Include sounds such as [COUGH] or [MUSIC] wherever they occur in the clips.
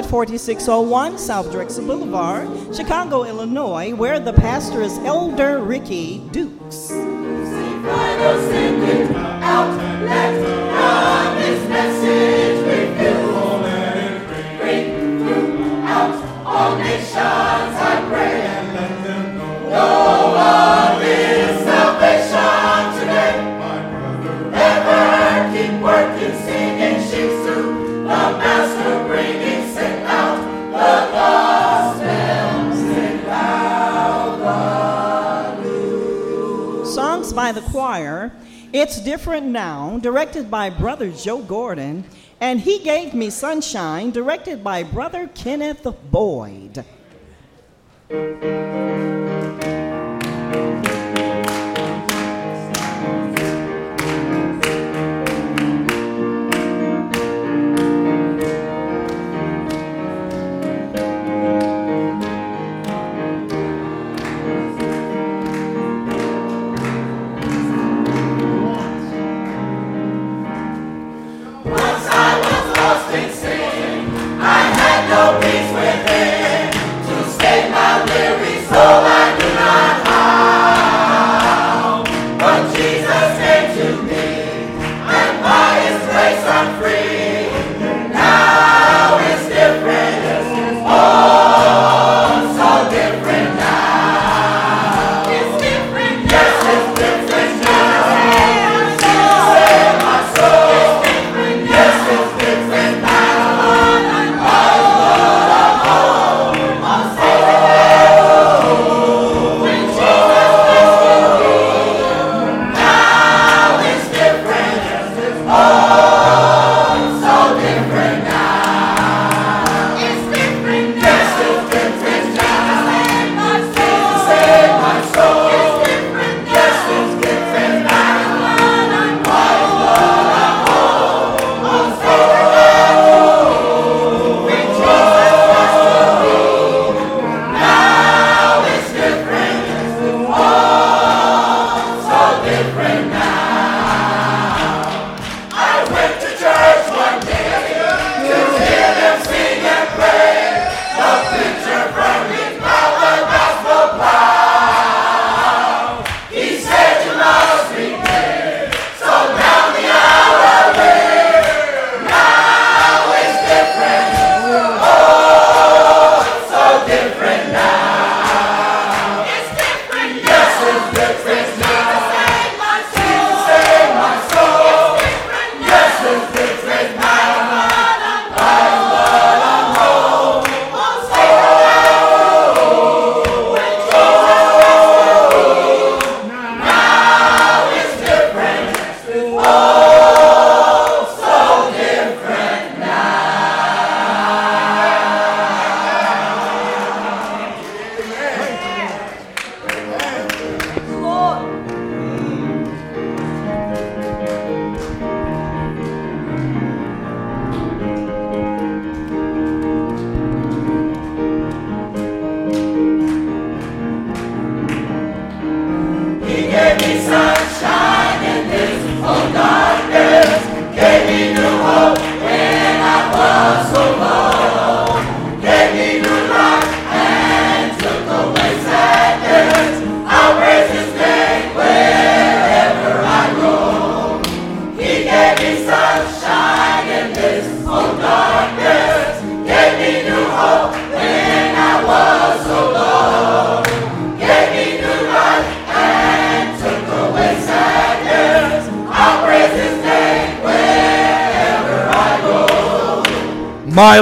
at 4601 South Drexel Boulevard, Chicago, Illinois, where the pastor is Elder Ricky Dukes. It's Different Now, directed by Brother Joe Gordon, and He Gave Me Sunshine, directed by Brother Kenneth Boyd.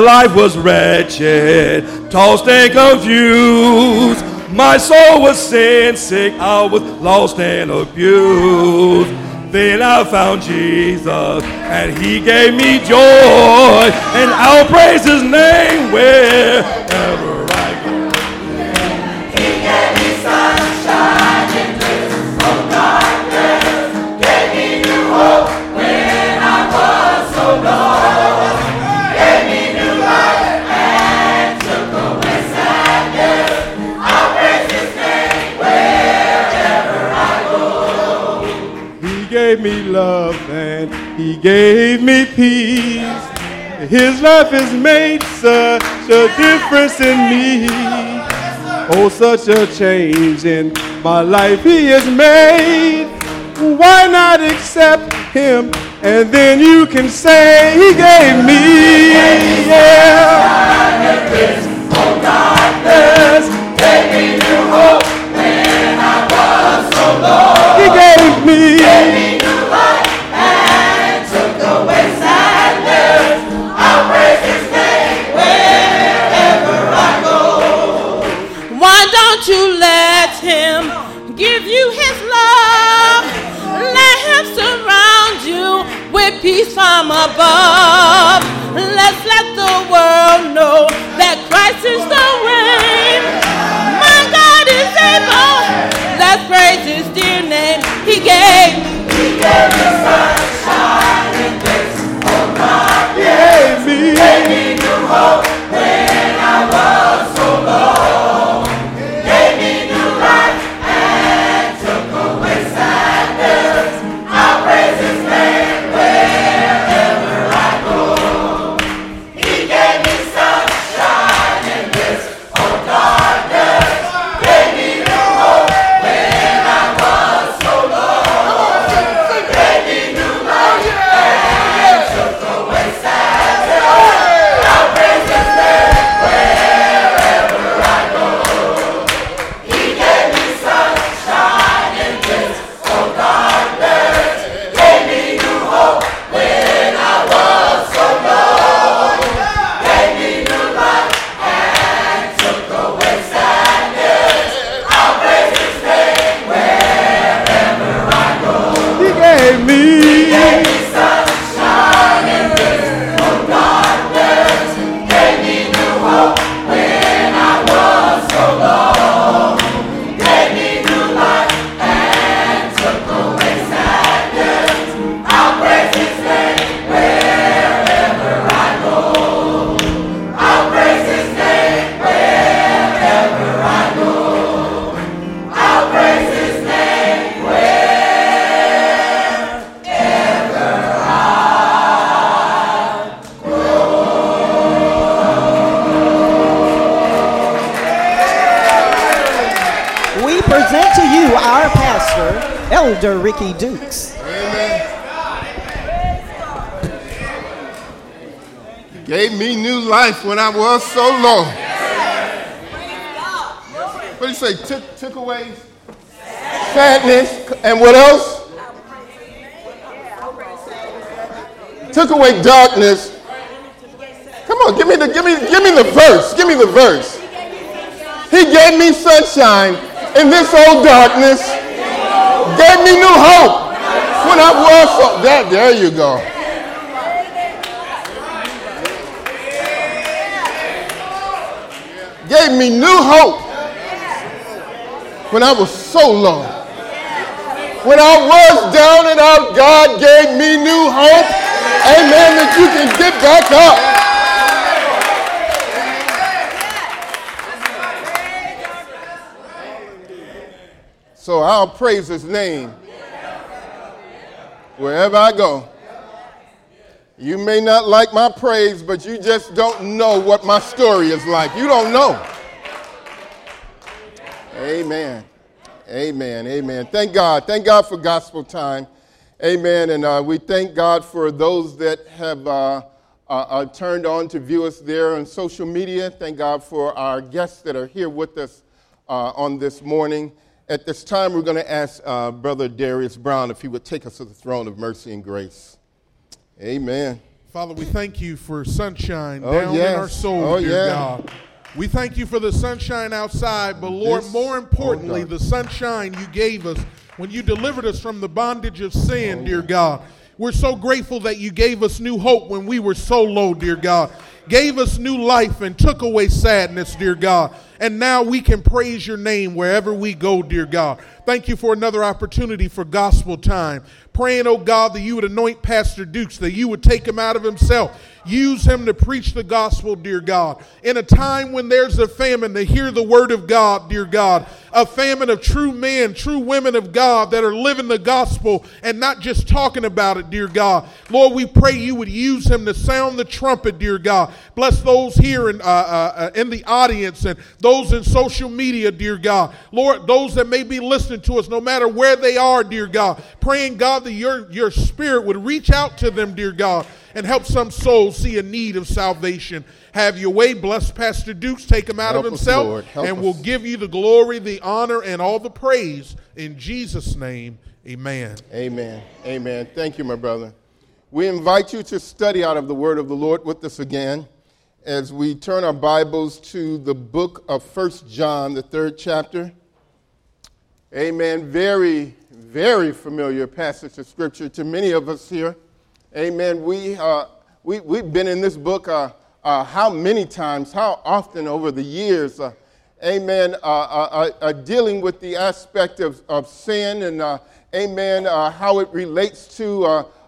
life was wretched, tossed and confused. My soul was sin sick, I was lost and abused. Then I found Jesus, and He gave me joy, and I'll praise His name. He gave me peace. His life has made such a difference in me. Oh, such a change in my life he has made. Why not accept him? And then you can say he gave me. Yeah. Gave me new hope when I was so low. He gave me. Above. Let's let the world Dukes. Gave me new life when I was so low. What do you say? Took, took away sadness and what else? Took away darkness. Come on, give me the give me give me the verse. Give me the verse. He gave me sunshine in this old darkness. Gave me new hope when I was so that there you go. gave me new hope when I was so low. When I was down and out, God gave me new hope. Amen. That you can get back up. So I'll praise his name wherever I go. You may not like my praise, but you just don't know what my story is like. You don't know. Amen. Amen. Amen. Thank God. Thank God for gospel time. Amen. And uh, we thank God for those that have uh, uh, uh, turned on to view us there on social media. Thank God for our guests that are here with us uh, on this morning. At this time, we're going to ask uh, Brother Darius Brown if he would take us to the throne of mercy and grace. Amen. Father, we thank you for sunshine Oh, down yes. in our souls, Oh, dear yeah. God. We thank you for the sunshine outside, but Lord, This more importantly, old the sunshine you gave us when you delivered us from the bondage of sin, dear God. We're so grateful that you gave us new hope when we were so low, dear God. Gave us new life and took away sadness, dear God. And now we can praise your name wherever we go, dear God. Thank you for another opportunity for gospel time. Praying, oh God, that you would anoint Pastor Dukes, that you would take him out of himself. Use him to preach the gospel, dear God. In a time when there's a famine, to hear the word of God, dear God. a famine of true men, true women of God that are living the gospel and not just talking about it, dear God. Lord, we pray you would use him to sound the trumpet, dear God. Bless those here in, uh, uh, uh in the audience and those in social media, dear God. Lord, those that may be listening to us, no matter where they are, dear God. Praying, God, that your, your spirit would reach out to them, dear God, and help some souls see a need of salvation. Have your way. Bless Pastor Dukes. Take him out Help of himself. Help and us. we'll give you the glory, the honor, and all the praise. In Jesus' name, amen. Amen. Amen. Thank you, my brother. We invite you to study out of the word of the Lord with us again as we turn our Bibles to the book of First John, the third chapter. Amen. Very, very familiar passage of scripture to many of us here. Amen. We, uh, we, we've been in this book uh, uh, how many times, how often over the years. Uh, amen. Uh, uh, uh, dealing with the aspect of, of sin and, amen, how it relates to.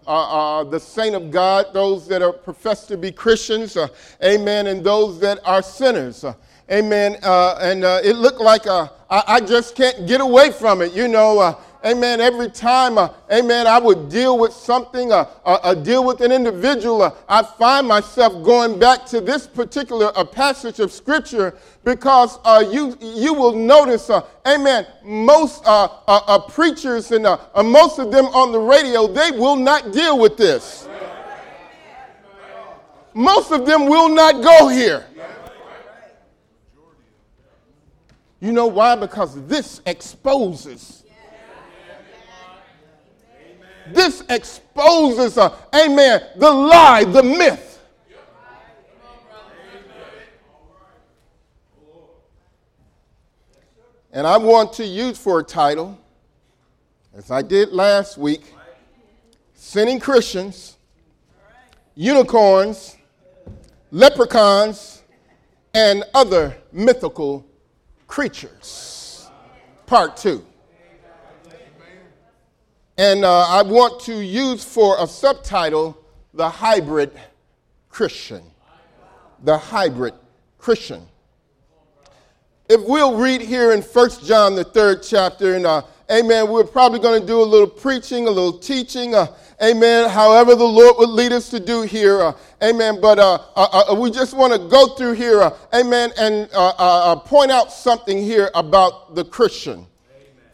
the saint of God, those that are professed to be Christians, amen, and those that are sinners. Amen. Uh, and uh, it looked like uh, I, I, just can't get away from it. You know, uh, amen. Every time, uh, amen, I would deal with something, uh, uh, uh deal with an individual, uh, I find myself going back to this particular uh, passage of scripture because you, you will notice, amen, most preachers and most of them on the radio, they will not deal with this. Most of them will not go here. You know why? Because this exposes. This exposes, uh, amen, the lie, the myth. And I want to use for a title, as I did last week, Sinning Christians, Unicorns, Leprechauns, and Other Mythical creatures. Part two. And uh, I want to use for a subtitle the hybrid Christian. The hybrid Christian. If we'll read here in First John, the third chapter, and uh, amen, we're probably going to do a little preaching, a little teaching. Uh, Amen. However, the Lord would lead us to do here. Uh, amen. But uh, uh, uh we just want to go through here. Uh, amen. And point out something here about the Christian.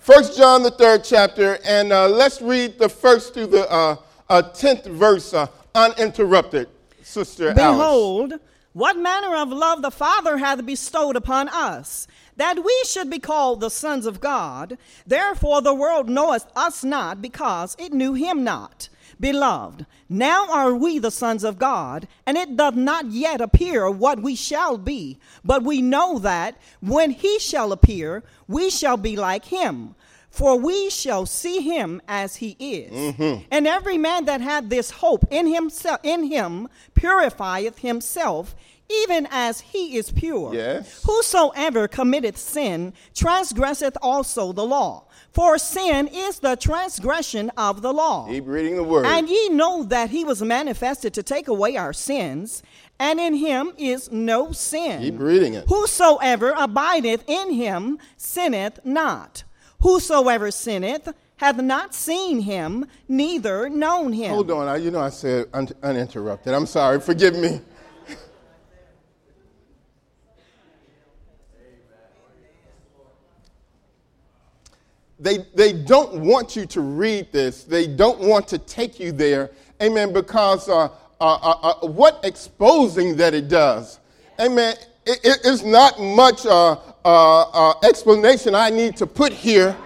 First John, the third chapter. And uh, let's read the first through the uh, uh, tenth verse uninterrupted. Sister Behold, Alice. what manner of love the Father hath bestowed upon us that we should be called the sons of God. Therefore, the world knoweth us not because it knew him not. Beloved, now are we the sons of God, and it doth not yet appear what we shall be, but we know that when he shall appear, we shall be like him. For we shall see him as he is. Mm-hmm. And every man that hath this hope in himself in him purifieth himself, even as he is pure. Yes. Whosoever committeth sin transgresseth also the law. For sin is the transgression of the law. Keep reading the word. And ye know that he was manifested to take away our sins, and in him is no sin. Keep reading it. Whosoever abideth in him sinneth not. Whosoever sinneth hath not seen him, neither known him. Hold on. I, you know I said un- uninterrupted. I'm sorry. Forgive me. They, they don't want you to read this. They don't want to take you there. Amen. Because uh, uh, uh, uh what exposing that it does. Amen. It, it, it's not much uh, uh, explanation I need to put here.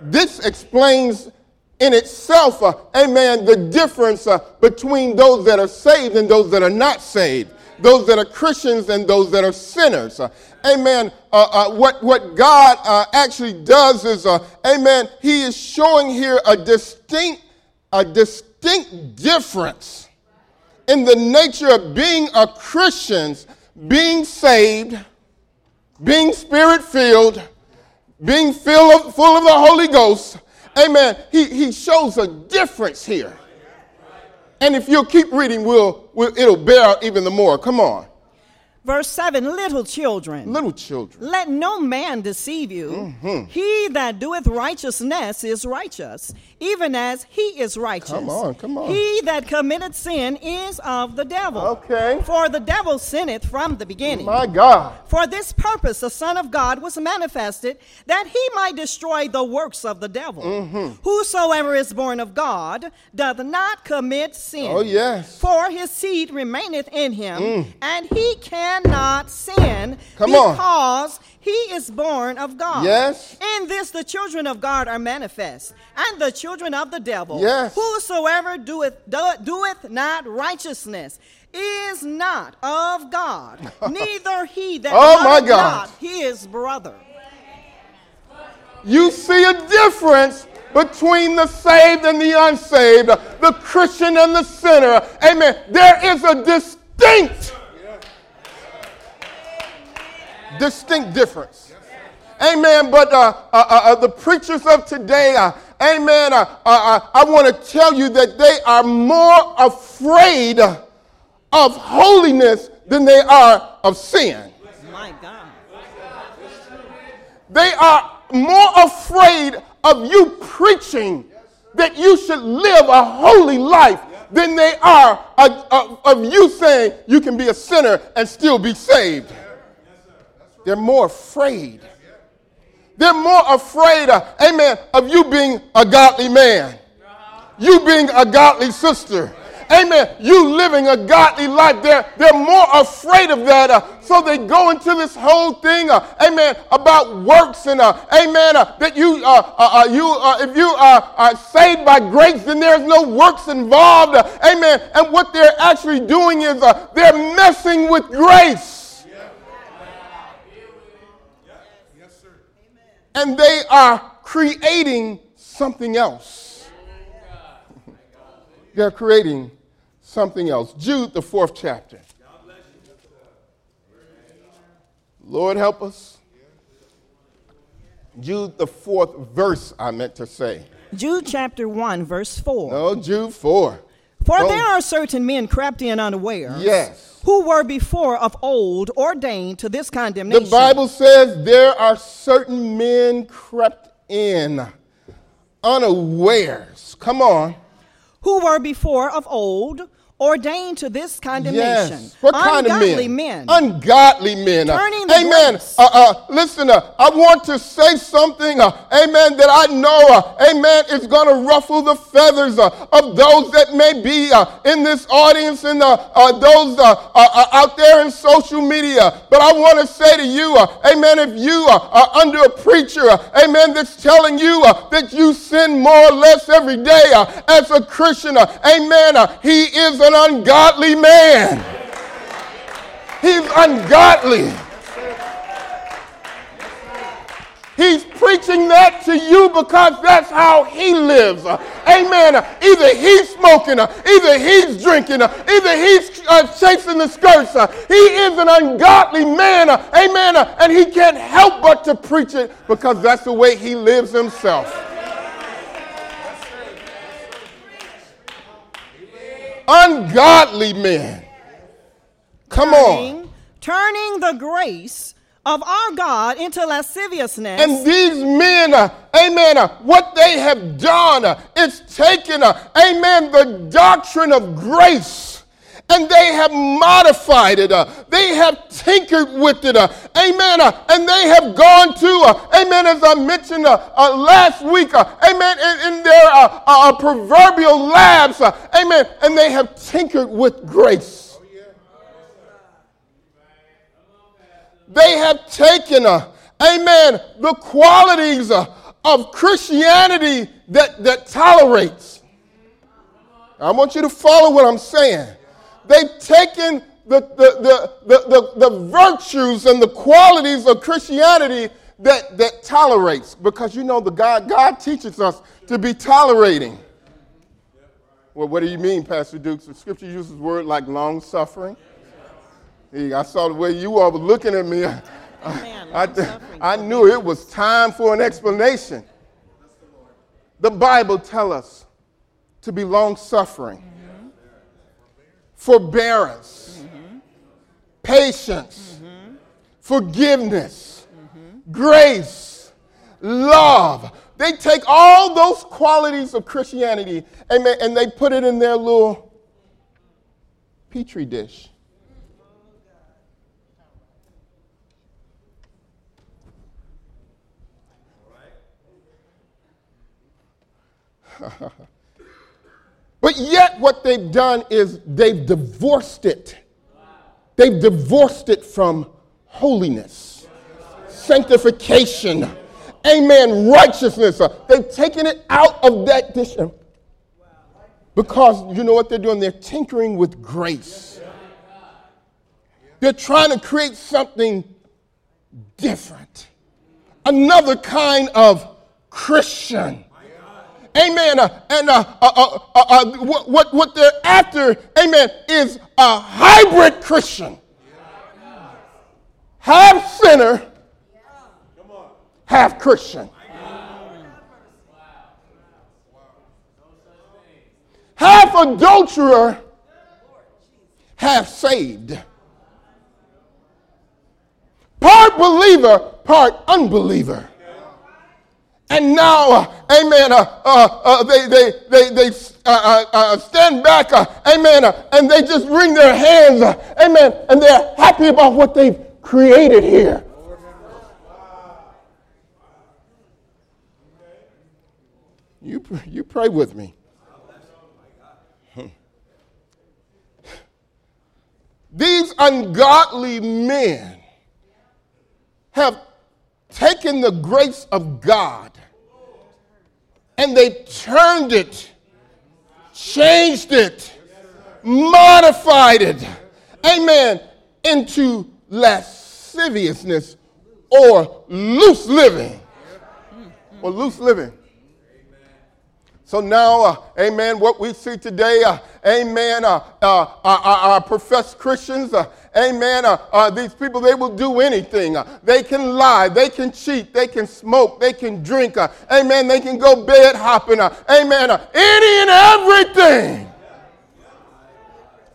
This explains in itself, amen, the difference between those that are saved and those that are not saved those that are Christians and those that are sinners. Uh, amen. Uh, uh, what, what God uh, actually does is, uh, amen, he is showing here a distinct, a distinct difference in the nature of being a Christian, being saved, being spirit filled, being full of, full of the Holy Ghost. Amen. He, he shows a difference here. And if you'll keep reading, we'll, we'll, it'll bear out even the more. Come on. Verse 7 Little children. Little children. Let no man deceive you. Mm-hmm. He that doeth righteousness is righteous, even as he is righteous. Come on, come on. He that committeth sin is of the devil. Okay. For the devil sinneth from the beginning. My God. For this purpose the Son of God was manifested, that he might destroy the works of the devil. Mm-hmm. Whosoever is born of God doth not commit sin. Oh, yes. For his seed remaineth in him, and he cannot sin. Come on. because he is born of God. Yes. In this the children of God are manifest, and the children of the devil. Yes. Whosoever doeth, do- doeth not righteousness is not of God, [LAUGHS] neither he that Oh, my God. not his brother. You see a difference between the saved and the unsaved, the Christian and the sinner. Amen. There is a distinct, distinct difference. Amen. But uh, uh, uh, uh, the preachers of today, uh, amen, uh, I want to tell you that they are more afraid of holiness than they are of sin. My God. They are more afraid of you preaching that you should live a holy life than they are of you saying you can be a sinner and still be saved. They're more afraid. They're more afraid, uh, amen, of you being a godly man, you being a godly sister. Amen. You living a godly life. They're, they're more afraid of that. uh, so they go into this whole thing, uh, amen, about works and, uh, amen, uh, that you, uh, uh, you if you are saved by grace, then there's no works involved. amen. And what they're actually doing is they're messing with grace. And they are creating something else. They're creating something else. Jude, the fourth chapter. Lord help us. Jude, the fourth verse, I meant to say. Jude chapter 1, verse 4. No, Jude 4. For there are certain men crafty and unaware. Yes. Who were before of old ordained to this condemnation. The Bible says there are certain men crept in unawares. Come on. who were before of old ordained to this condemnation. Yes. What kind of Ungodly men? men. Ungodly men. Uh, Turning the amen. Uh, uh, listen, uh, I want to say something, uh, amen, that I know, uh, amen, is going to ruffle the feathers of those that may be uh, in this audience and those uh, uh, uh, out there in social media. But I want to say to you, uh, amen, if you uh, are under a preacher, amen, that's telling you uh, that you sin more or less every day uh, as a Christian, amen, he is an ungodly man. He's ungodly. He's preaching that to you because that's how he lives. Amen. Either he's smoking, either he's drinking, either he's uh, chasing the skirts. he is an ungodly man. amen. and he can't help but to preach it because that's the way he lives himself. Ungodly men. Come on. turning, turning the grace of our God into lasciviousness. And these men, uh, amen, uh, what they have done uh, is taken, uh, amen, the doctrine of grace and they have modified it. uh, they have tinkered with it. uh, amen. uh, and they have gone to, uh, amen, as I mentioned uh, uh, last week, amen, in, in their proverbial labs, amen, and they have tinkered with grace. They have taken, amen, the qualities of Christianity that, that tolerates. I want you to follow what I'm saying. They've taken the, the, the, the, the, virtues and the qualities of Christianity that, that tolerates. Because you know, the God, God teaches us to be tolerating. Well, what do you mean, Pastor Dukes? The scripture uses word like long suffering. Hey, I saw the way you all were looking at me. [LAUGHS] Man, I. I knew it was time for an explanation. The Bible tells us to be long suffering, forbearance, patience, mm-hmm. forgiveness, mm-hmm. grace, love. They take all those qualities of Christianity, amen, and they put it in their little petri dish. [LAUGHS] but yet, what they've done is they've divorced it. They've divorced it from holiness, sanctification, amen, righteousness. They've taken it out of that dish. Because you know what they're doing? They're tinkering with grace. They're trying to create something different, another kind of Christian. Amen. Uh, and uh, uh, uh, uh what, what they're after, amen, is a hybrid Christian. Half sinner, half Christian. Half adulterer, half saved. Part believer, part unbeliever. And now, uh, amen, uh, uh, uh, they, they, they, they uh, uh, stand back, amen, and they just wring their hands, amen, and they're happy about what they've created here. You, you pray with me. These ungodly men have taken the grace of God and they turned it, changed it, modified it, amen, into lasciviousness or loose living. Or loose living. So now, uh, amen, what we see today, uh, amen, uh, uh, our, professed Christians, uh, amen, uh, uh, these people, they will do anything. they can lie, they can cheat, they can smoke, they can drink, amen, they can go bed hopping, amen, any and everything.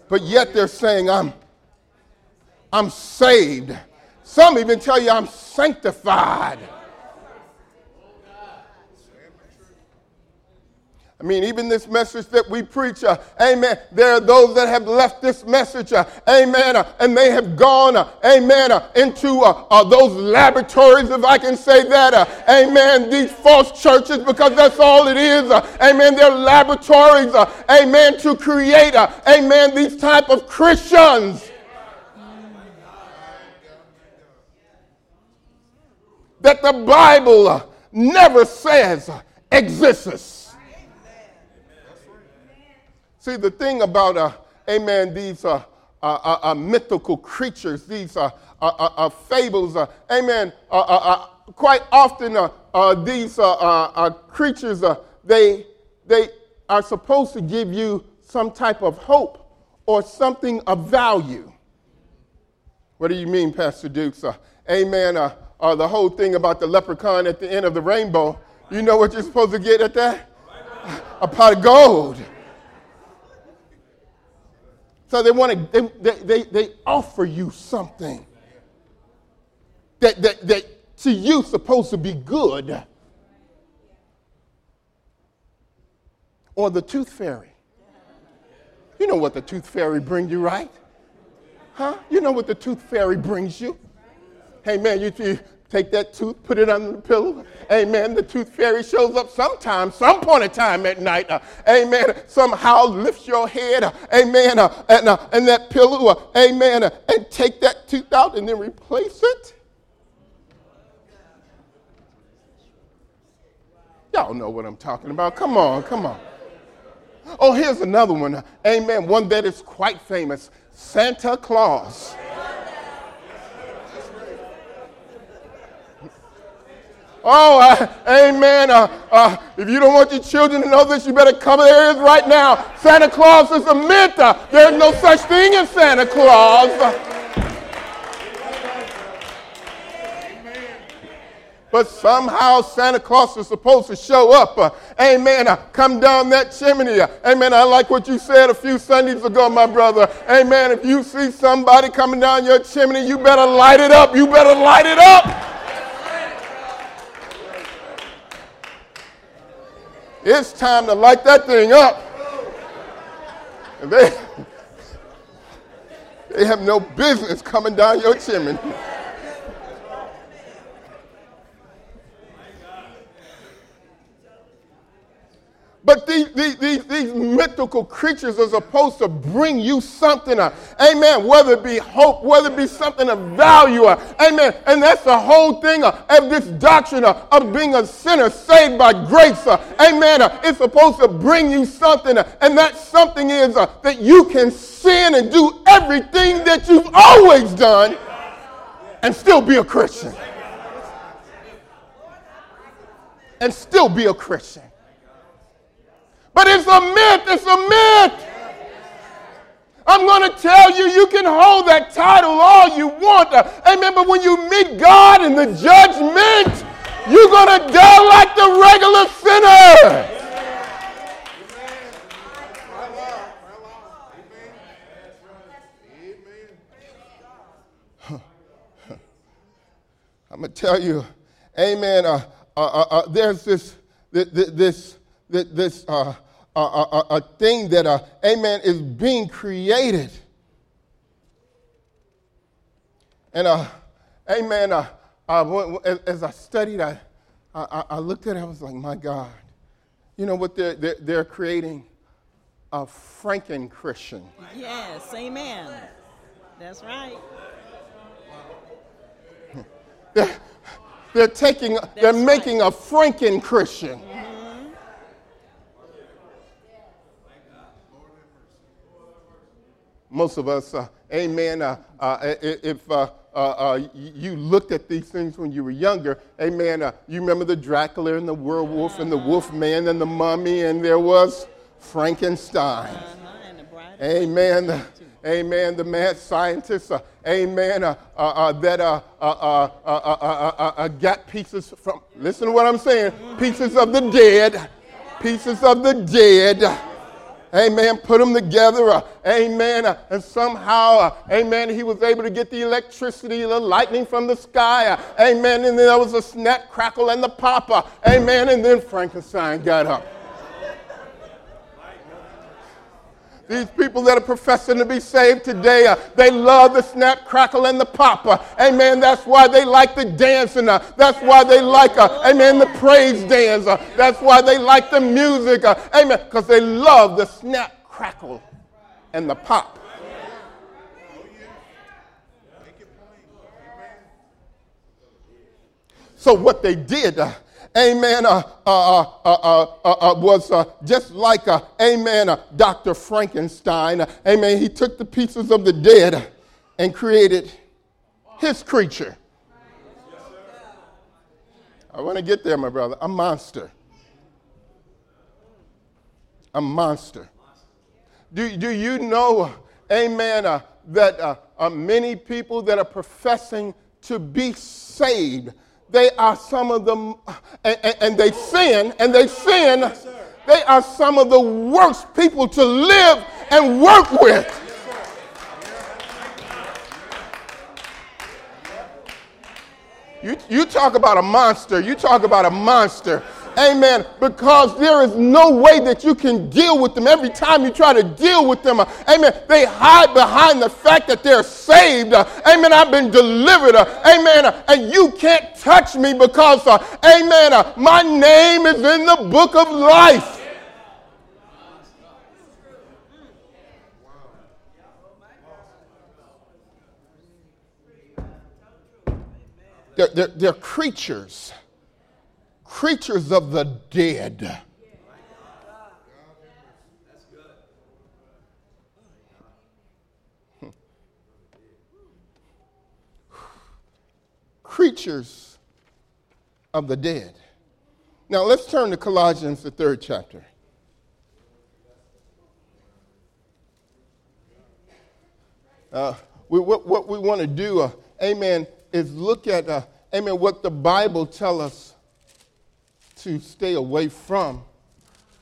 But yet they're saying, I'm, I'm saved. Some even tell you I'm sanctified. Mean, even this message that we preach, uh, amen, there are those that have left this message, uh, amen, uh, and they have gone, uh, amen, uh, into uh, those laboratories, if I can say that, amen, these false churches, because that's all it is, amen, they're laboratories, amen, to create, amen, these type of Christians. That the Bible never says exists. See, the thing about, uh, amen, these uh, uh, uh, uh mythical creatures, these uh, fables, amen, quite often these creatures, they, they are supposed to give you some type of hope or something of value. What do you mean, Pastor Dukes? amen. the whole thing about the leprechaun at the end of the rainbow. You know what you're supposed to get at that? A pot of gold. So they want to, they, they, they offer you something that, that, that to you supposed to be good. Or the tooth fairy. You know what the tooth fairy brings you, right? Huh? You know what the tooth fairy brings you? Hey man, you, you Take that tooth, put it under the pillow. Amen. The tooth fairy shows up sometime, some point in time at night. Uh, amen. Somehow lifts your head. Uh, amen. Uh, and, uh, and that pillow. Uh, amen. Uh, and take that tooth out and then replace it. Y'all know what I'm talking about. Come on, come on. Oh, here's another one. Amen. One that is quite famous Santa Claus. Oh, uh, amen. Uh, uh, if you don't want your children to know this, you better cover their ears right now. Santa Claus is a myth. Uh, there's no such thing as Santa Claus. But somehow Santa Claus is supposed to show up. Uh, amen. Uh, come down that chimney. Uh, amen. I like what you said a few Sundays ago, my brother. Amen. If you see somebody coming down your chimney, you better light it up. You better light it up. It's time to light that thing up. They, [LAUGHS] they have no business coming down your chimney. But these, these, these, mythical creatures are supposed to bring you something, uh, amen, whether it be hope, whether it be something of value, uh, amen. And that's the whole thing uh, of this doctrine uh, of being a sinner saved by grace, uh, amen. Uh, it's supposed to bring you something, and that something is that you can sin and do everything that you've always done and still be a Christian. And still be a Christian. But it's a myth. It's a myth. I'm going to tell you, you can hold that title all you want. Amen. But when you meet God in the judgment, you're going to die like the regular sinner. Amen. Amen. Amen. I'm going to tell you, amen. Uh, uh, uh, uh there's this, this, this, this uh, a, a, a thing that, uh, amen, is being created. And, uh, amen, uh, uh, as I studied, I, I, I, looked at it, I was like, my God. You know what they're, they're, they're creating? A Franken Christian. Yes, amen. That's right. They're, they're taking, That's they're making right. a Franken Christian. Most of us, uh, amen, uh, uh, if uh, uh, uh, you looked at these things when you were younger, amen, you remember the Dracula and the werewolf and the wolf man and the mummy, and there was Frankenstein. Uh-huh, amen. The, amen. The mad scientist, amen, that got pieces from, listen to what I'm saying, pieces of the dead, pieces of the dead Amen. Put them together. Uh, amen. Uh, and somehow, uh, amen, he was able to get the electricity, the lightning from the sky. Uh, amen. And then there was a snap, crackle, and the pop. Uh, amen. And then Frankenstein got up. These people that are professing to be saved today, uh, they love the snap, crackle, and the pop. Uh, amen. That's why they like the dancing. Uh, that's why they like, uh, amen, the praise dance. Uh, that's why they like the music. Uh, amen. Because they love the snap, crackle, and the pop. So what they did, amen, uh, uh, uh, was just like, amen, Dr. Frankenstein. amen. He took the pieces of the dead and created his creature. I want to get there, my brother. A monster. A monster. Do, do you know, amen, uh, that uh, uh, many people that are professing to be saved they are some of them, and, and they sin, and they sin. They are some of the worst people to live and work with. You, you talk about a monster. You talk about a monster. Amen. Because there is no way that you can deal with them. Every time you try to deal with them, uh, amen, they hide behind the fact that they're saved. Uh, amen. I've been delivered. Uh, amen. And you can't touch me because, amen, my name is in the book of life. They're, they're, they're creatures creatures of the dead. creatures of the dead. Now let's turn to Colossians, the third chapter. Uh, we, what, what, we want to do, uh, amen, is look at, uh, amen, what the Bible tell us to stay away from,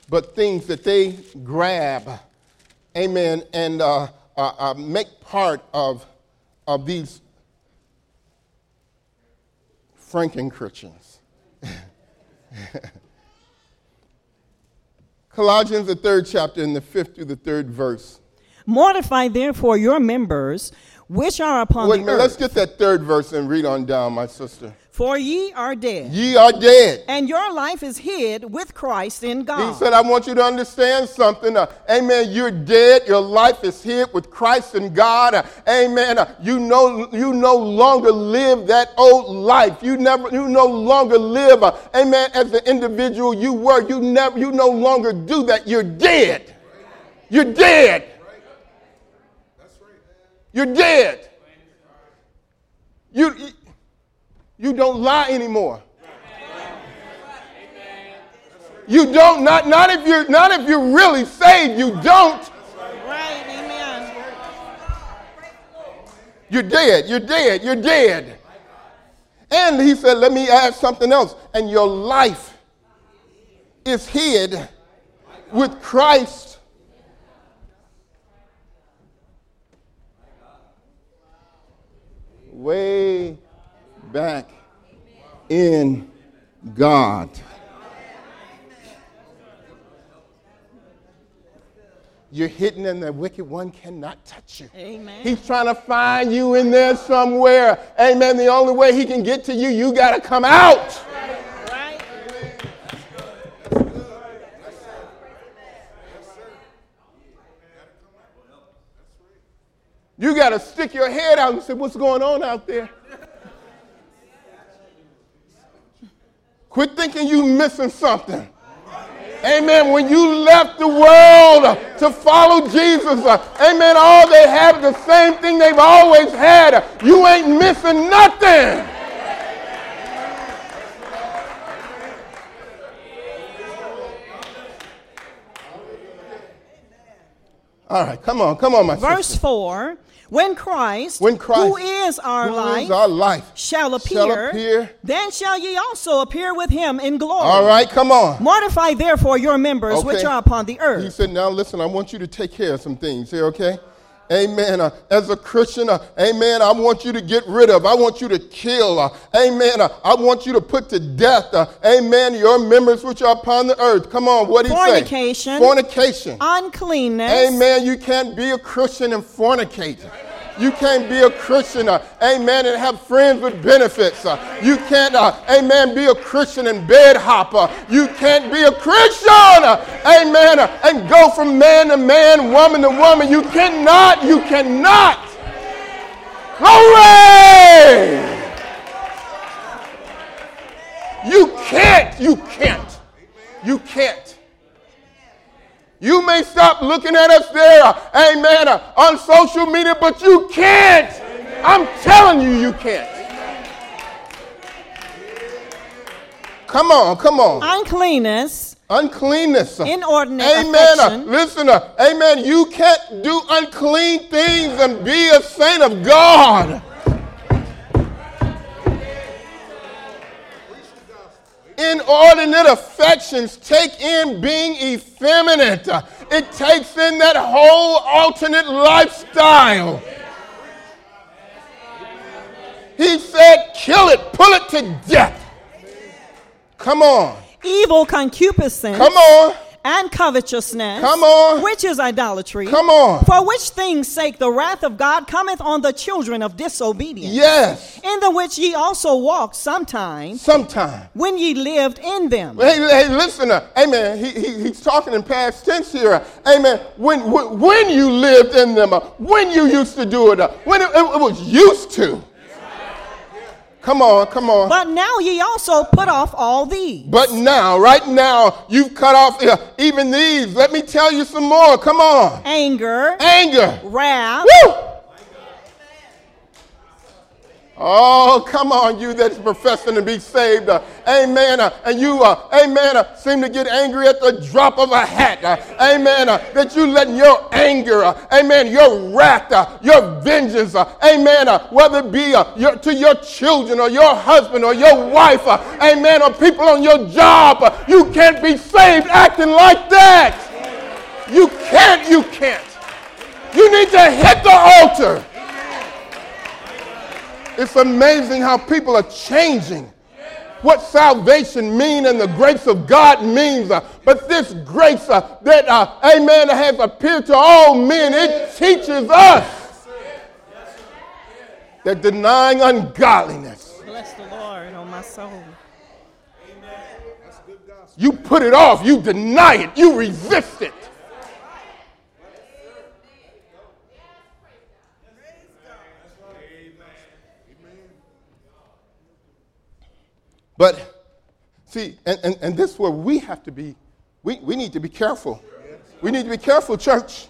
but things that they grab, amen, and uh, uh, uh, make part of, of these Franken Christians. [LAUGHS] Colossians, the third chapter, in the fifth through the third verse. Mortify therefore your members which are upon Wait the minute, let's get that third verse and read on down, my sister. For ye are dead, Ye are dead. and your life is hid with Christ in God. He said, I want you to understand something. Uh, amen. You're dead. Your life is hid with Christ in God. Uh, amen. Uh, you, no, you no longer live that old life. You never you no longer live, uh, amen, as the individual you were. You never you no longer do that. You're dead. You're dead. You're dead. You, you, you don't lie anymore. You don't not not if you're not if you're really saved. You don't. Right, amen. You're dead. You're dead. You're dead. And he said, let me add something else. And your life is hid with Christ. Way back in God. You're hidden and the wicked one cannot touch you. Amen. He's trying to find you in there somewhere. Amen. The only way he can get to you, you got to come out. right? You got to stick your head out and say, What's going on out there? Quit thinking you missing something. Amen. When you left the world to follow Jesus, uh, amen, all they have the same thing they've always had. You ain't missing nothing. All right, come on, come on, my Verse sister. 4 When Christ, When Christ, who is our who life, is our life, shall, appear, shall appear. then shall ye also appear with him in glory. All right, come on. Mortify therefore your members which are upon the earth. He said, Now listen, I want you to take care of some things here, okay? Amen. Uh, as a Christian, uh, amen, I want you to get rid of, I want you to kill, uh, amen. Uh, I want you to put to death, uh, amen, your members which are upon the earth. Come on, what do you say? Fornication. Fornication. Uncleanness. Amen. You can't be a Christian and fornicate. You can't be a Christian, uh, amen, and have friends with benefits. Uh, you can't, uh, amen, be a Christian and bed hopper. You can't be a Christian, uh, amen, uh, and go from man to man, woman to woman. You cannot, you cannot. Glory! You can't, you can't, you can't. You may stop looking at us there, amen, on social media, but you can't. I'm telling you, you can't. Come on, come on. Uncleanness. Uncleanness. Inordinate Amen. affection. Listen, amen. You can't do unclean things and be a saint of God. Inordinate affections take in being effeminate. It takes in that whole alternate lifestyle. He said, kill it, pull it to death. Come on. Evil concupiscence. Come on. And covetousness. Come on. Which is idolatry. Come on. For which things sake the wrath of God cometh on the children of disobedience. Yes. In the which ye also walked sometime Sometime. when ye lived in them. Hey, hey, listen, amen. He, he, he's talking in past tense here. Amen. When, when, when you lived in them, when you used to do it, when it, it was used to. Come on, come on. But now ye also put off all these. But now, right now, you've cut off uh, even these. Let me tell you some more. Come on. Anger, Anger. wrath, Woo! Oh, come on, you that's professing to be saved. Uh, amen. Uh, and you, uh, amen, uh, seem to get angry at the drop of a hat. Uh, amen. Uh, that you letting your anger, amen, your wrath, your vengeance, amen, whether it be your, to your children or your husband or your wife, amen, or people on your job, you can't be saved acting like that. You can't, you can't. You need to hit the altar. It's amazing how people are changing what salvation means and the grace of God means. Uh, but this grace uh, that, uh, amen, has appeared to all men, it teaches us that denying ungodliness. Bless the Lord, on my soul. You put it off, you deny it, you resist it. But see, and, and, and this is where we have to be, we, we need to be careful. We need to be careful, church.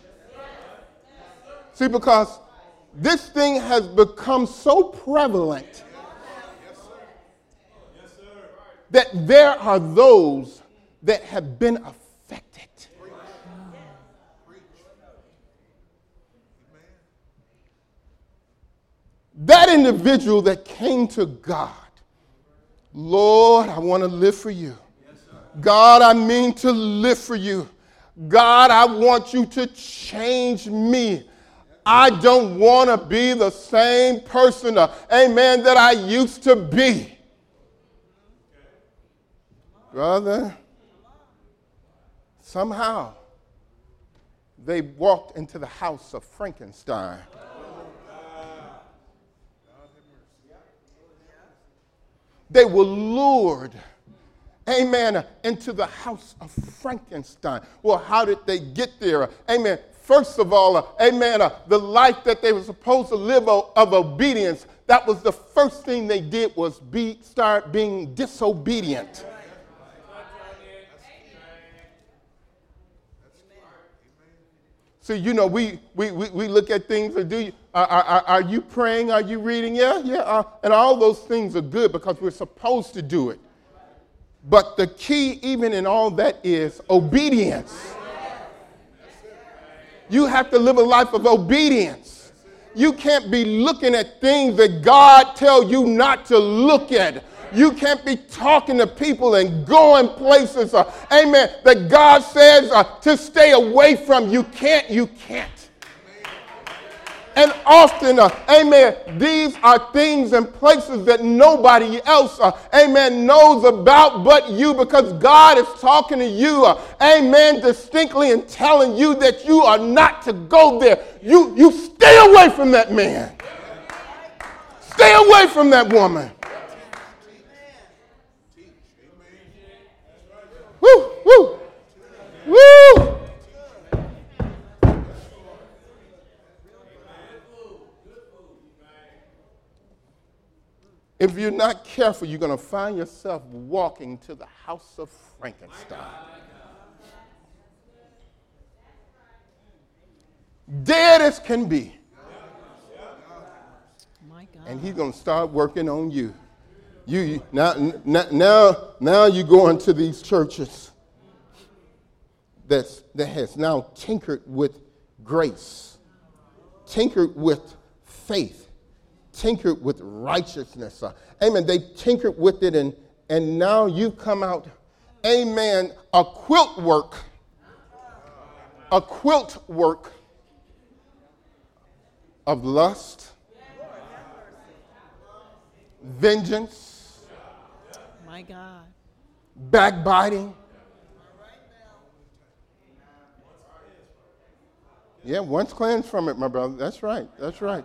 See, because this thing has become so prevalent that there are those that have been affected. That individual that came to God Lord, I want to live for you. God, I mean to live for you. God, I want you to change me. I don't want to be the same person, uh, amen, that I used to be. Brother, somehow they walked into the house of Frankenstein. They were lured, amen, into the house of Frankenstein. Well, how did they get there? Amen. First of all, amen, uh, the life that they were supposed to live of, of obedience, that was the first thing they did was be, start being disobedient. See, you know, we, we, we, we look at things and do you, are, are, are you praying? Are you reading? Yeah, yeah. Uh, and all those things are good because we're supposed to do it. But the key, even in all that, is obedience. You have to live a life of obedience. You can't be looking at things that God tell you not to look at. You can't be talking to people and going places, uh, amen, that God says uh, to stay away from. You can't, you can't. And often, uh, amen, these are things and places that nobody else, uh, amen, knows about but you because God is talking to you, uh, amen, distinctly and telling you that you are not to go there. You, you stay away from that man. Stay away from that woman. Woo, woo, woo. If you're not careful, you're going to find yourself walking to the house of Frankenstein. Dead as can be. And he's going to start working on you. You now, now, now you go into these churches that's, that has now tinkered with grace, tinkered with faith, tinkered with righteousness. Uh, amen. They tinkered with it, and, and now you've come out, amen, a quilt work, a quilt work of lust, vengeance, my God. Backbiting. Yeah, once cleansed from it, my brother. That's right. That's right.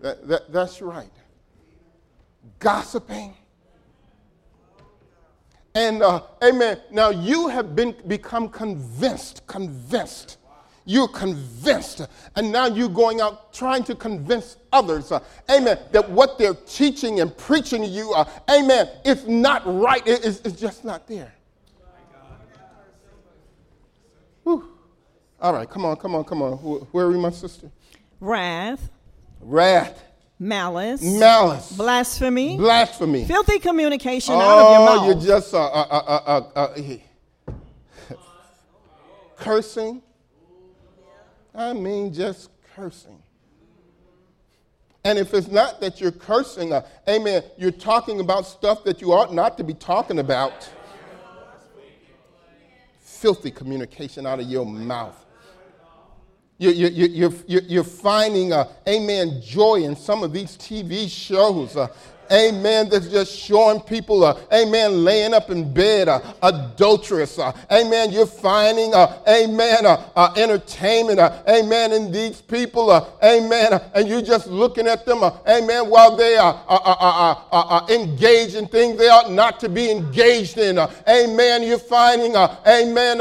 That, that, that's right. Gossiping. And uh, amen. Now you have been become convinced, convinced you're convinced. And now you're going out trying to convince others, uh, amen, that what they're teaching and preaching to you, uh, amen, it's not right. It, it's, it's, just not there. Whew. All right, come on, come on, come on. Where are we, my sister? Wrath. Wrath. malice, malice, blasphemy, blasphemy. filthy communication out of your Oh, mouth. you're just uh, uh, uh, uh, uh, uh, [LAUGHS] cursing. I mean, just cursing. And if it's not that you're cursing, uh, amen, you're talking about stuff that you ought not to be talking about. Filthy communication out of your mouth. You, you, you, you're, you're, you're finding, uh, amen, joy in some of these TV shows. Uh, amen, that's just showing people, uh, amen, laying up in bed, uh, adulterous. Uh, amen, you're finding, uh, amen, uh, uh, entertainment, uh, amen, in these people. Uh, amen, and you're just looking at them, amen, while they are uh, uh, engaged in things they ought not to be engaged in. Amen, you're finding, amen,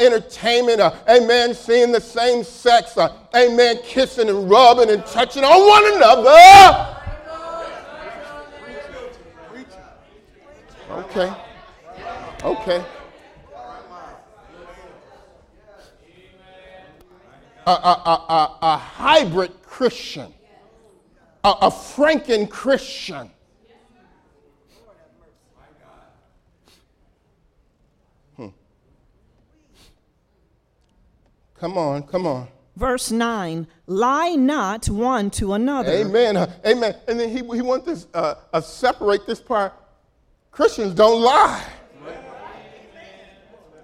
entertainment, amen, seeing the same sex, amen, kissing and rubbing and touching on one another. Okay. Okay. A, a, a, a, a hybrid Christian, a, a Franken Christian. Hmm. Come on, come on. Verse 9 Lie not one to another. Amen. Amen. And then he, he wants to uh, uh, separate this part. Christians don't lie.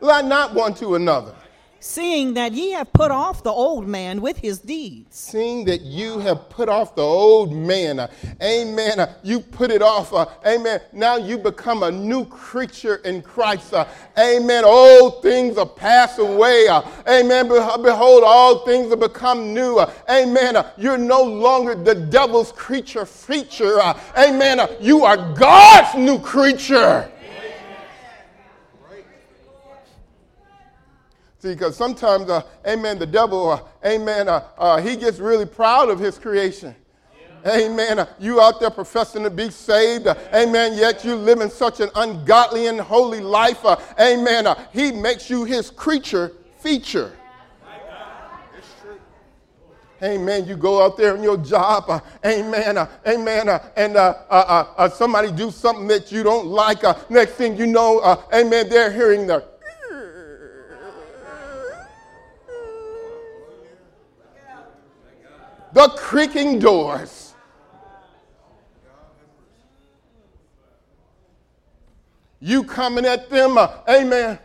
Lie not one to another. Seeing that ye have put off the old man with his deeds. Seeing that you have put off the old man. uh, amen. uh, you put it off. uh, amen. Now you become a new creature in Christ. amen. Old things are passed away. amen. Beh- Behold, all things have become new. amen. you're no longer the devil's creature feature. amen. you are God's new creature. See, because sometimes, uh, amen, the devil, uh, amen, uh, uh, he gets really proud of his creation. Amen. Uh, you out there professing to be saved. uh, amen. Yet you live in such an ungodly and holy life. uh, amen. Uh, he makes you his creature feature. Amen. You go out there in your job. Uh, amen. Uh, amen. Uh, and uh, uh, uh, uh, somebody do something that you don't like. Uh, next thing you know, uh, amen, they're hearing the the creaking doors. You coming at them, uh, amen.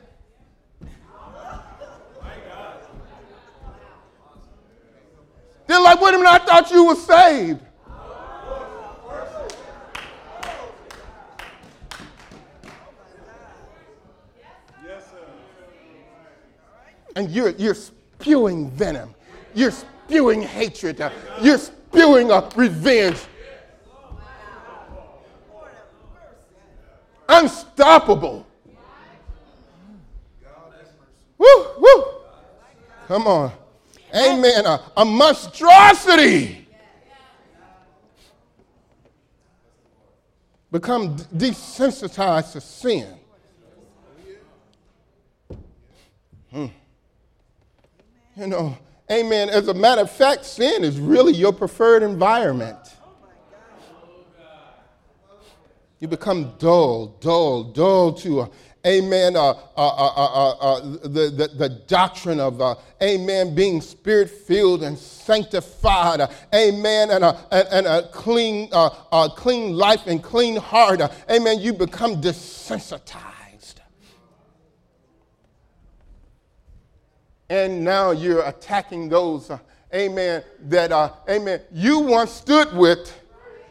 They're like, wait a minute, I thought you were saved. And you're, you're spewing venom. You're spewing hatred. You're spewing uh, revenge. Unstoppable. Woo, woo. Come on. Amen. A, a monstrosity. Become desensitized to sin. Hmm. You know, amen. As a matter of fact, sin is really your preferred environment. You become dull, dull, dull to, uh, amen, uh, uh, uh, uh, uh, the, the, the doctrine of, uh, amen, being spirit filled and sanctified, uh, amen, and a, and, a clean, uh, uh, clean life and clean heart, uh, amen. You become desensitized. And now you're attacking those, uh, amen, that, uh, amen, you once stood with,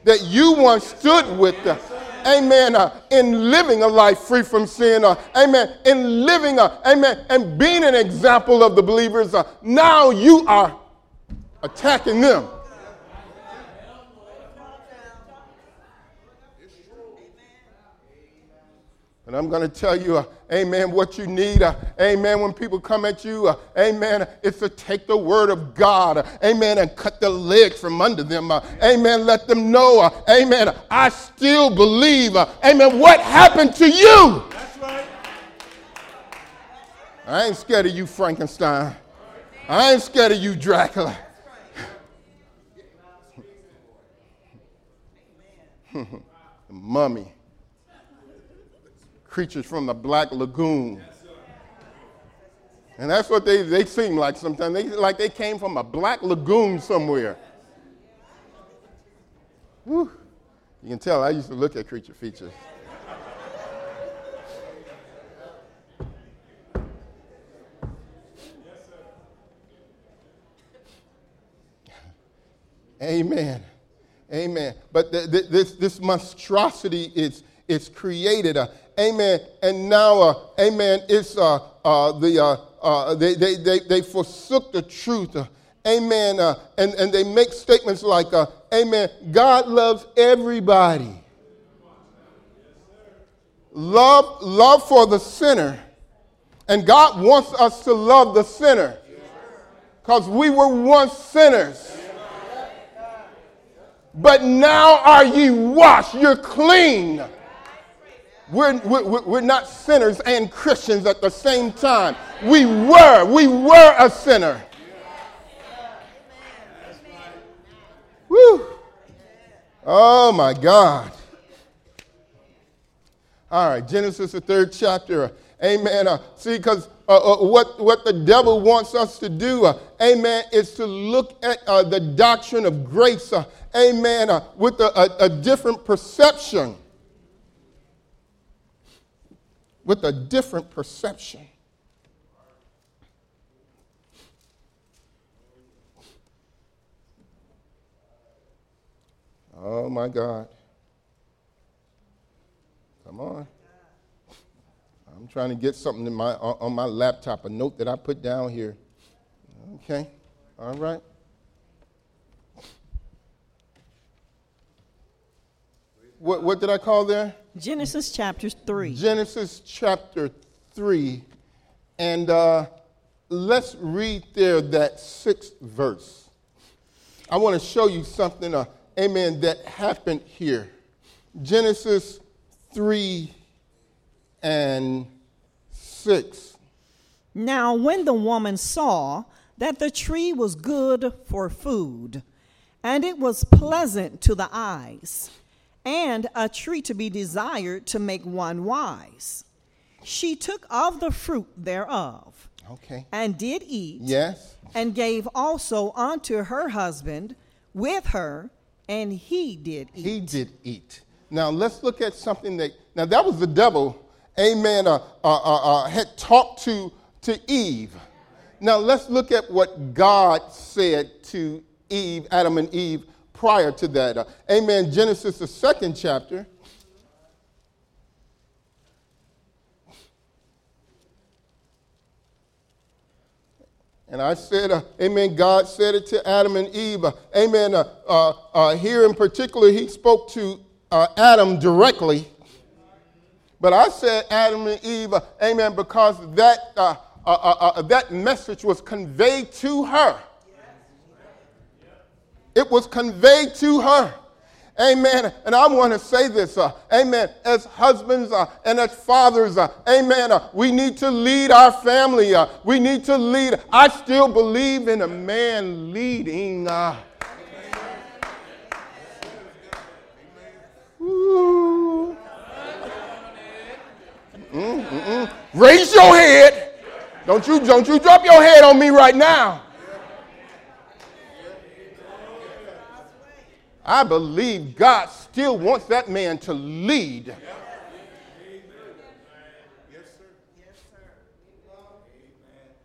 that you once stood with, uh, amen, uh, in living a life free from sin, uh, amen, in living, uh, amen, and being an example of the believers. Uh, now you are attacking them. And I'm going to tell you, uh, amen, what you need. Uh, amen, when people come at you, uh, amen, it's to take the word of God, uh, amen, and cut the legs from under them. Uh, amen, let them know, uh, amen, I still believe. Uh, amen, what happened to you? That's right. I ain't scared of you, Frankenstein. I ain't scared of you, Dracula. [LAUGHS] [LAUGHS] mummy. Creatures from the Black Lagoon. And that's what they, they seem like sometimes. They like they came from a black lagoon somewhere. Whew. You can tell I used to look at creature features. Amen. Amen. But th- th- this, this monstrosity is, is created. Uh, amen. And now, uh, amen, it's uh, uh the, uh, uh, they, they, they, they forsook the truth. amen. and, and they make statements like, amen, God loves everybody. Love, love for the sinner. And God wants us to love the sinner. Because we were once sinners. But now are ye washed, you're clean. We're, we're, we're not sinners and Christians at the same time. We were, we were a sinner. Woo. Oh my God. All right, Genesis, the third chapter. Amen. Uh, see, because uh, uh, what, what the devil wants us to do, uh, amen, is to look at uh, the doctrine of grace, uh, amen, with a, a, a different perception. With a different perception. Oh my God. Come on. I'm trying to get something in my, on my laptop, a note that I put down here. Okay, all right. What, what did I call there? Genesis chapter 3. Genesis chapter 3. And uh, let's read there that sixth verse. I want to show you something, uh, amen, that happened here. Genesis 3 and 6. Now, when the woman saw that the tree was good for food, and it was pleasant to the eyes, and a tree to be desired to make one wise, she took of the fruit thereof, Okay. and did eat, Yes. and gave also unto her husband with her, and he did eat. He did eat. Now let's look at something that, now that was the devil amen, uh, uh, uh, uh, had talked to, to Eve. Now let's look at what God said to Eve, Adam and Eve, prior to that. Uh, amen. Genesis, the second chapter. And I said, uh, Amen. God said it to Adam and Eve. Uh, amen. Uh, uh, uh here in particular, he spoke to Adam directly. But I said Adam and Eve, uh, amen, because that, uh, uh, uh, uh, that message was conveyed to her. It was conveyed to her. Amen. And I want to say this, uh, amen, as husbands uh, and as fathers, uh, amen, uh, we need to lead our family. Uh, we need to lead. I still believe in a man leading. Uh, Mm, mm, mm. Raise your head. Don't you, don't you drop your head on me right now. I believe God still wants that man to lead.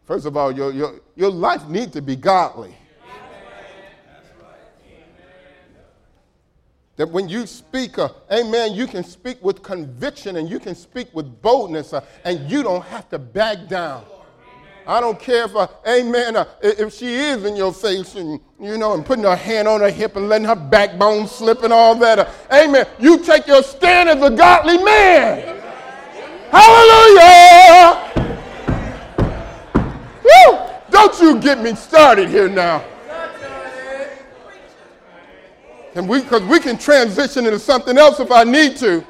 First of all, your, your, your life needs to be godly. That when you speak, uh, amen, you can speak with conviction and you can speak with boldness uh, and you don't have to back down. I don't care if, uh, amen, uh, if she is in your face and, you know, and putting her hand on her hip and letting her backbone slip and all that. Uh, amen. You take your stand as a godly man. Hallelujah. Woo! Don't you get me started here now. And we, because we can transition into something else if I need to.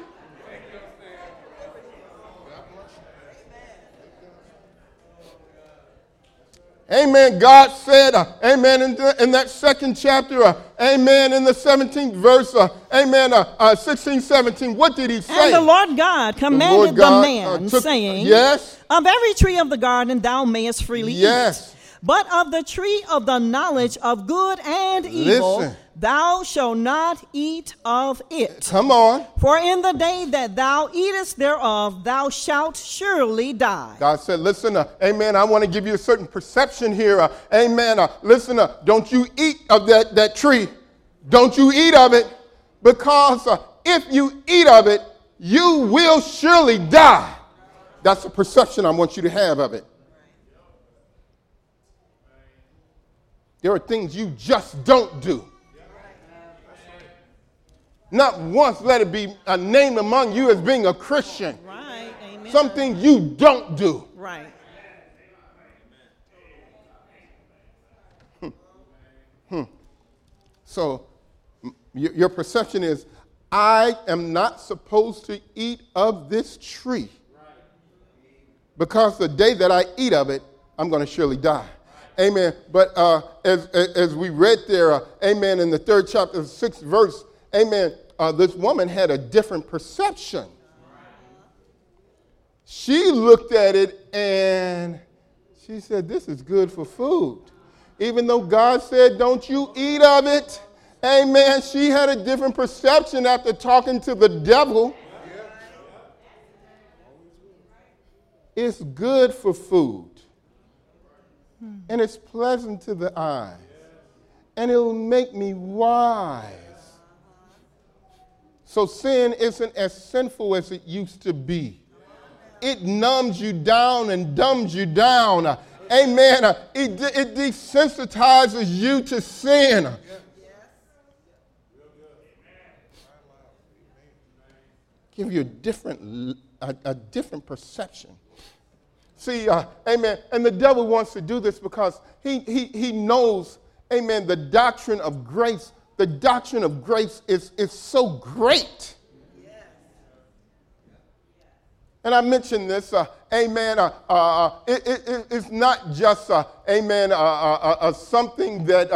Amen. God said, uh, amen, in, the, in, that second chapter, uh, amen, in the 17th verse, uh, amen, uh, uh, 16, 17, what did he say? And the Lord God commanded the, God, uh, man, took- saying, Yes, Of every tree of the garden thou mayest freely yes. eat. But of the tree of the knowledge of good and evil, Listen. thou shalt not eat of it. Come on. For in the day that thou eatest thereof, thou shalt surely die. God said, listen, uh, amen, I want to give you a certain perception here. Uh, amen. Uh, listen, uh, don't you eat of that, that tree. Don't you eat of it because uh, if you eat of it, you will surely die. That's the perception I want you to have of it. There are things you just don't do. Not once let it be a name among you as being a Christian. Right. Amen. Something you don't do. Right. Hmm. Hmm. So m- your, your perception is, I am not supposed to eat of this tree because the day that I eat of it, I'm going to surely die. Amen. But uh, as, as we read there, uh, amen, in the third chapter, sixth verse, amen, uh, this woman had a different perception. She looked at it and she said, This is good for food. Even though God said, Don't you eat of it. Amen. She had a different perception after talking to the devil. It's good for food. And it's pleasant to the eyes. And it'll make me wise. So sin isn't as sinful as it used to be it numbs you down and dumbs you down. Amen. It, it desensitizes you to sin. Give you a different, a, a different perception. See, uh, amen. And the devil wants to do this because he, he, he knows, amen, the doctrine of grace. The doctrine of grace is, is so great. And I mentioned this, uh, amen. Uh, uh, it, it- it- it's not just, uh, amen, uh, uh, uh, something that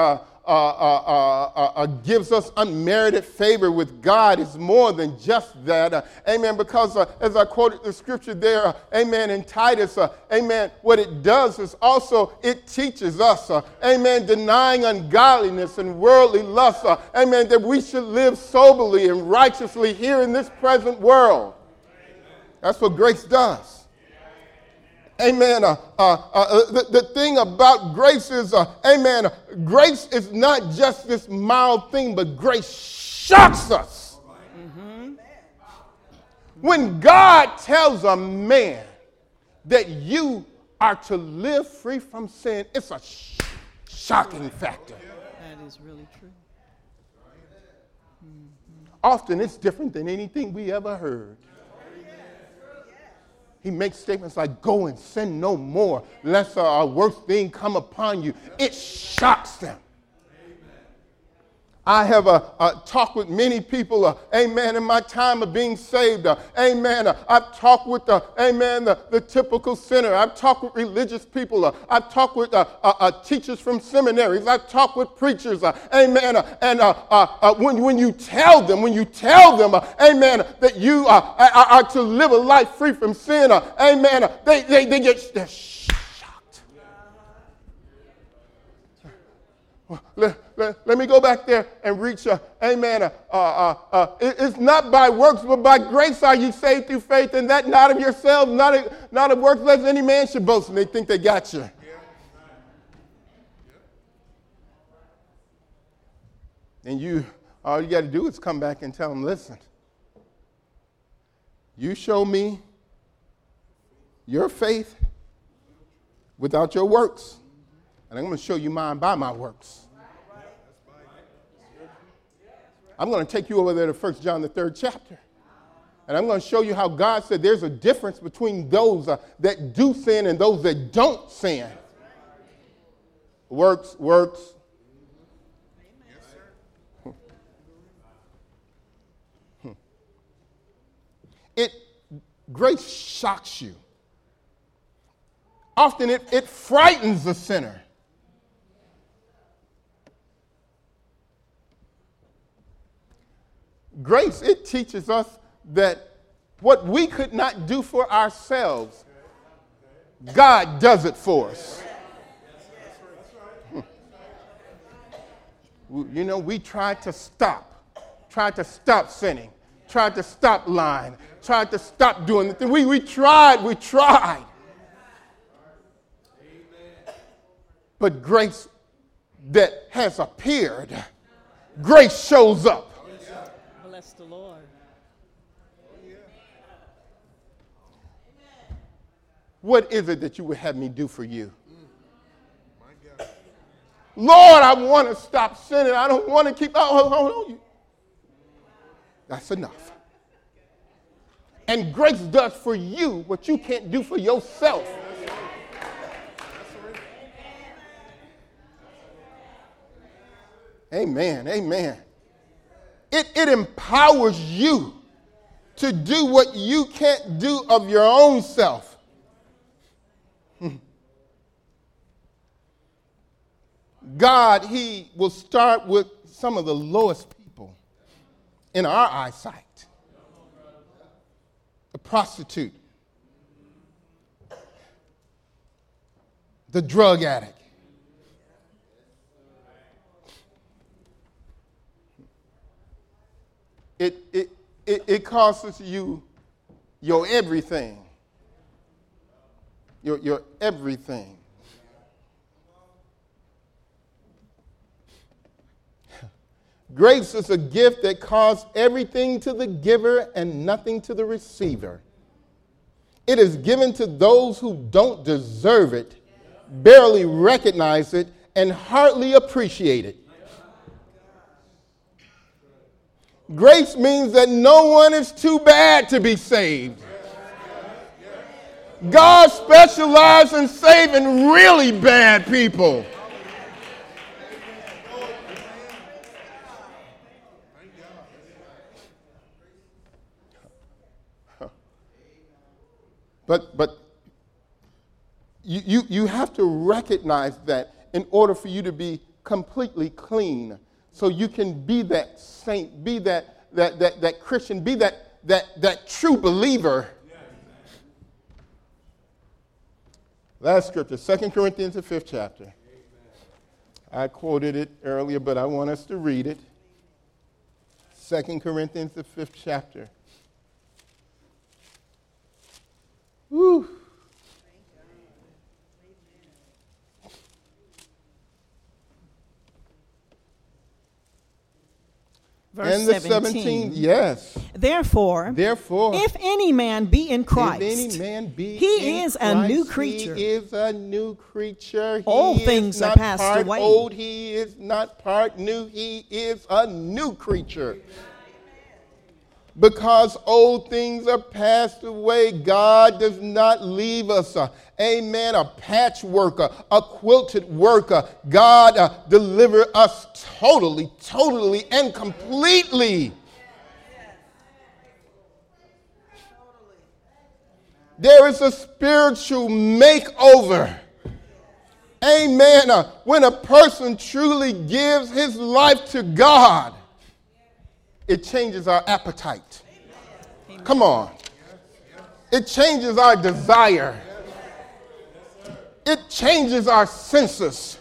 uh, uh, uh, uh, gives us unmerited favor with God. It's more than just that, amen. Because as I quoted the scripture there, amen, in Titus, amen, what it does is also it teaches us, amen, denying ungodliness and worldly lust, amen, that we should live soberly and righteously here in this present world. That's what grace does. Amen. Uh, uh, uh, the, the thing about grace is, uh, amen, uh, grace is not just this mild thing, but grace shocks us. When God tells a man that you are to live free from sin, it's a sh- shocking factor. That is really true. Often it's different than anything we ever heard. He makes statements like, Go and sin no more, lest a, worse thing come upon you. It shocks them. I have uh, uh, talked with many people, uh, amen, in my time of being saved. uh, amen. Uh, I've talked with, uh, amen, the, the typical sinner. I've talked with religious people. I've talked with teachers from seminaries. I've talked with preachers. amen. and when, when you tell them, when you tell them, amen, that you are, are to live a life free from sin, amen, they, they, they get Let, let, let me go back there and reach, uh, amen. It- it's not by works, but by grace are you saved through faith, and that not of yourselves, not of, not of works, lest any man should boast. And they think they got you. And you, all you got to do is come back and tell them, listen, you show me your faith without your works, and I'm going to show you mine by my works. I'm going to take you over there to 1 John, the third chapter. And I'm going to show you how God said there's a difference between those uh, that do sin and those that don't sin. Works, works. It grace shocks you. often it, it frightens the sinner. Grace, it teaches us that what we could not do for ourselves, God does it for us. Hmm. You know, we tried to stop, tried to stop sinning, tried to stop lying, tried to stop doing the thing. We, we tried, we tried. But grace that has appeared, grace shows up. Bless the Lord. What is it that you would have me do for you? Lord, I want to stop sinning. I don't want to keep. Oh, oh, oh, That's enough. And grace does for you what you can't do for yourself. Amen. Amen. It, it empowers you to do what you can't do of your own self. Hmm. God, He will start with some of the lowest people in our eyesight the prostitute, the drug addict. It, it, it, costs you your everything. Your, your everything. Grace is a gift that costs everything to the giver and nothing to the receiver. It is given to those who don't deserve it, barely recognize it, and hardly appreciate it. Grace means that no one is too bad to be saved. God specializes in saving really bad people. But, but you, you, you have to recognize that in order for you to be completely clean, so you can be that saint, be that, that, that, that Christian, be that, that, that true believer. Last scripture, 2 Corinthians, the fifth chapter. I quoted it earlier, but I want us to read it. 2 Corinthians, the fifth chapter. Woo. Verse and the 17. 17, yes. Therefore, Therefore, if any man be in Christ, if any man be he is a new creature. He is a new creature. He All things are passed part away. Old, he is not part new. He is a new creature. Because old things are passed away, God does not leave us, amen, a patchworker, a quilted worker. God uh, deliver us totally, totally, and completely. There is a spiritual makeover. Amen. Uh, when a person truly gives his life to God, it changes our appetite. Come on. It changes our desire. It changes our senses.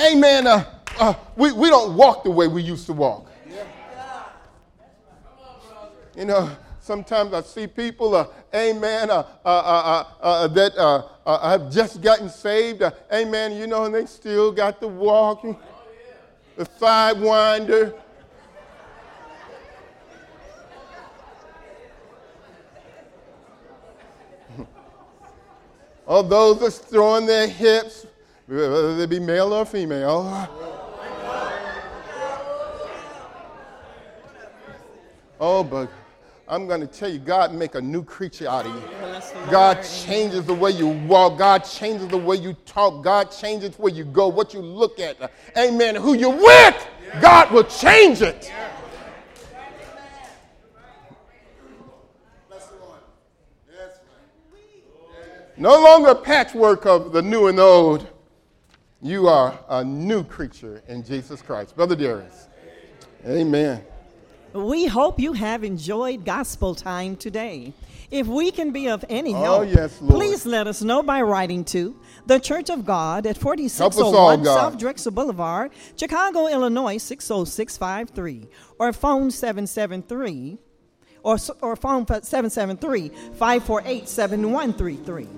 Amen. Uh, uh, we, we don't walk the way we used to walk. You know, sometimes I see people, uh, amen, uh, uh, uh, that have just gotten saved, amen, you know, and they still got the walking, the sidewinder, of those that's throwing their hips, whether they be male or female. Oh, but I'm going to tell you, God make a new creature out of you. God changes the way you walk. God changes the way you talk. God changes where you go, what you look at. Amen. Who you're with, God will change it. No longer a patchwork of the new and the old. You are a new creature in Jesus Christ. Brother Darius. Amen. We hope you have enjoyed gospel time today. If we can be of any help, Oh, help, yes, please let us know by writing to the Church of God at Help us all, 4601 God. South Drexel Boulevard, Chicago, Illinois 60653, or phone 773 or, or phone 773-548-7133.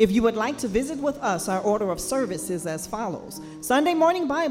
If you would like to visit with us, our order of service is as follows. Sunday morning Bible